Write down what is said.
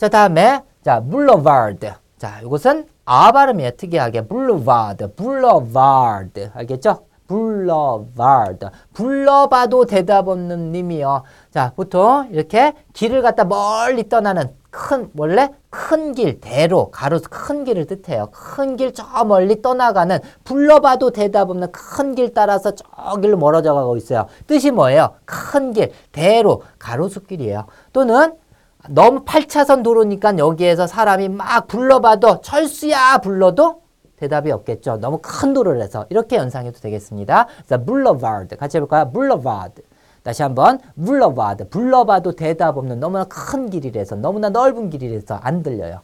자, 다음에 자, boulevard. 자, 이것은 아 발음이에요. 특이하게 boulevard. 알겠죠? boulevard. 불러봐도 대답 없는 님이요. 자, 보통 이렇게 길을 갖다 멀리 떠나는 큰 원래 큰 길, 대로, 가로수 큰 길을 뜻해요. 큰 길 저 멀리 떠나가는 불러봐도 대답 없는 큰 길 따라서 저 길로 멀어져 가고 있어요. 뜻이 뭐예요? 큰 길, 대로, 가로수 길이에요. 또는 너무 8차선 도로니까 여기에서 사람이 막 불러봐도 철수야 불러도 대답이 없겠죠. 너무 큰 도로를 해서 이렇게 연상해도 되겠습니다. 자, boulevard 같이 해볼까요? boulevard 다시 한번 boulevard 불러봐도 대답 없는 너무나 큰 길이라서 너무나 넓은 길이라서 안 들려요.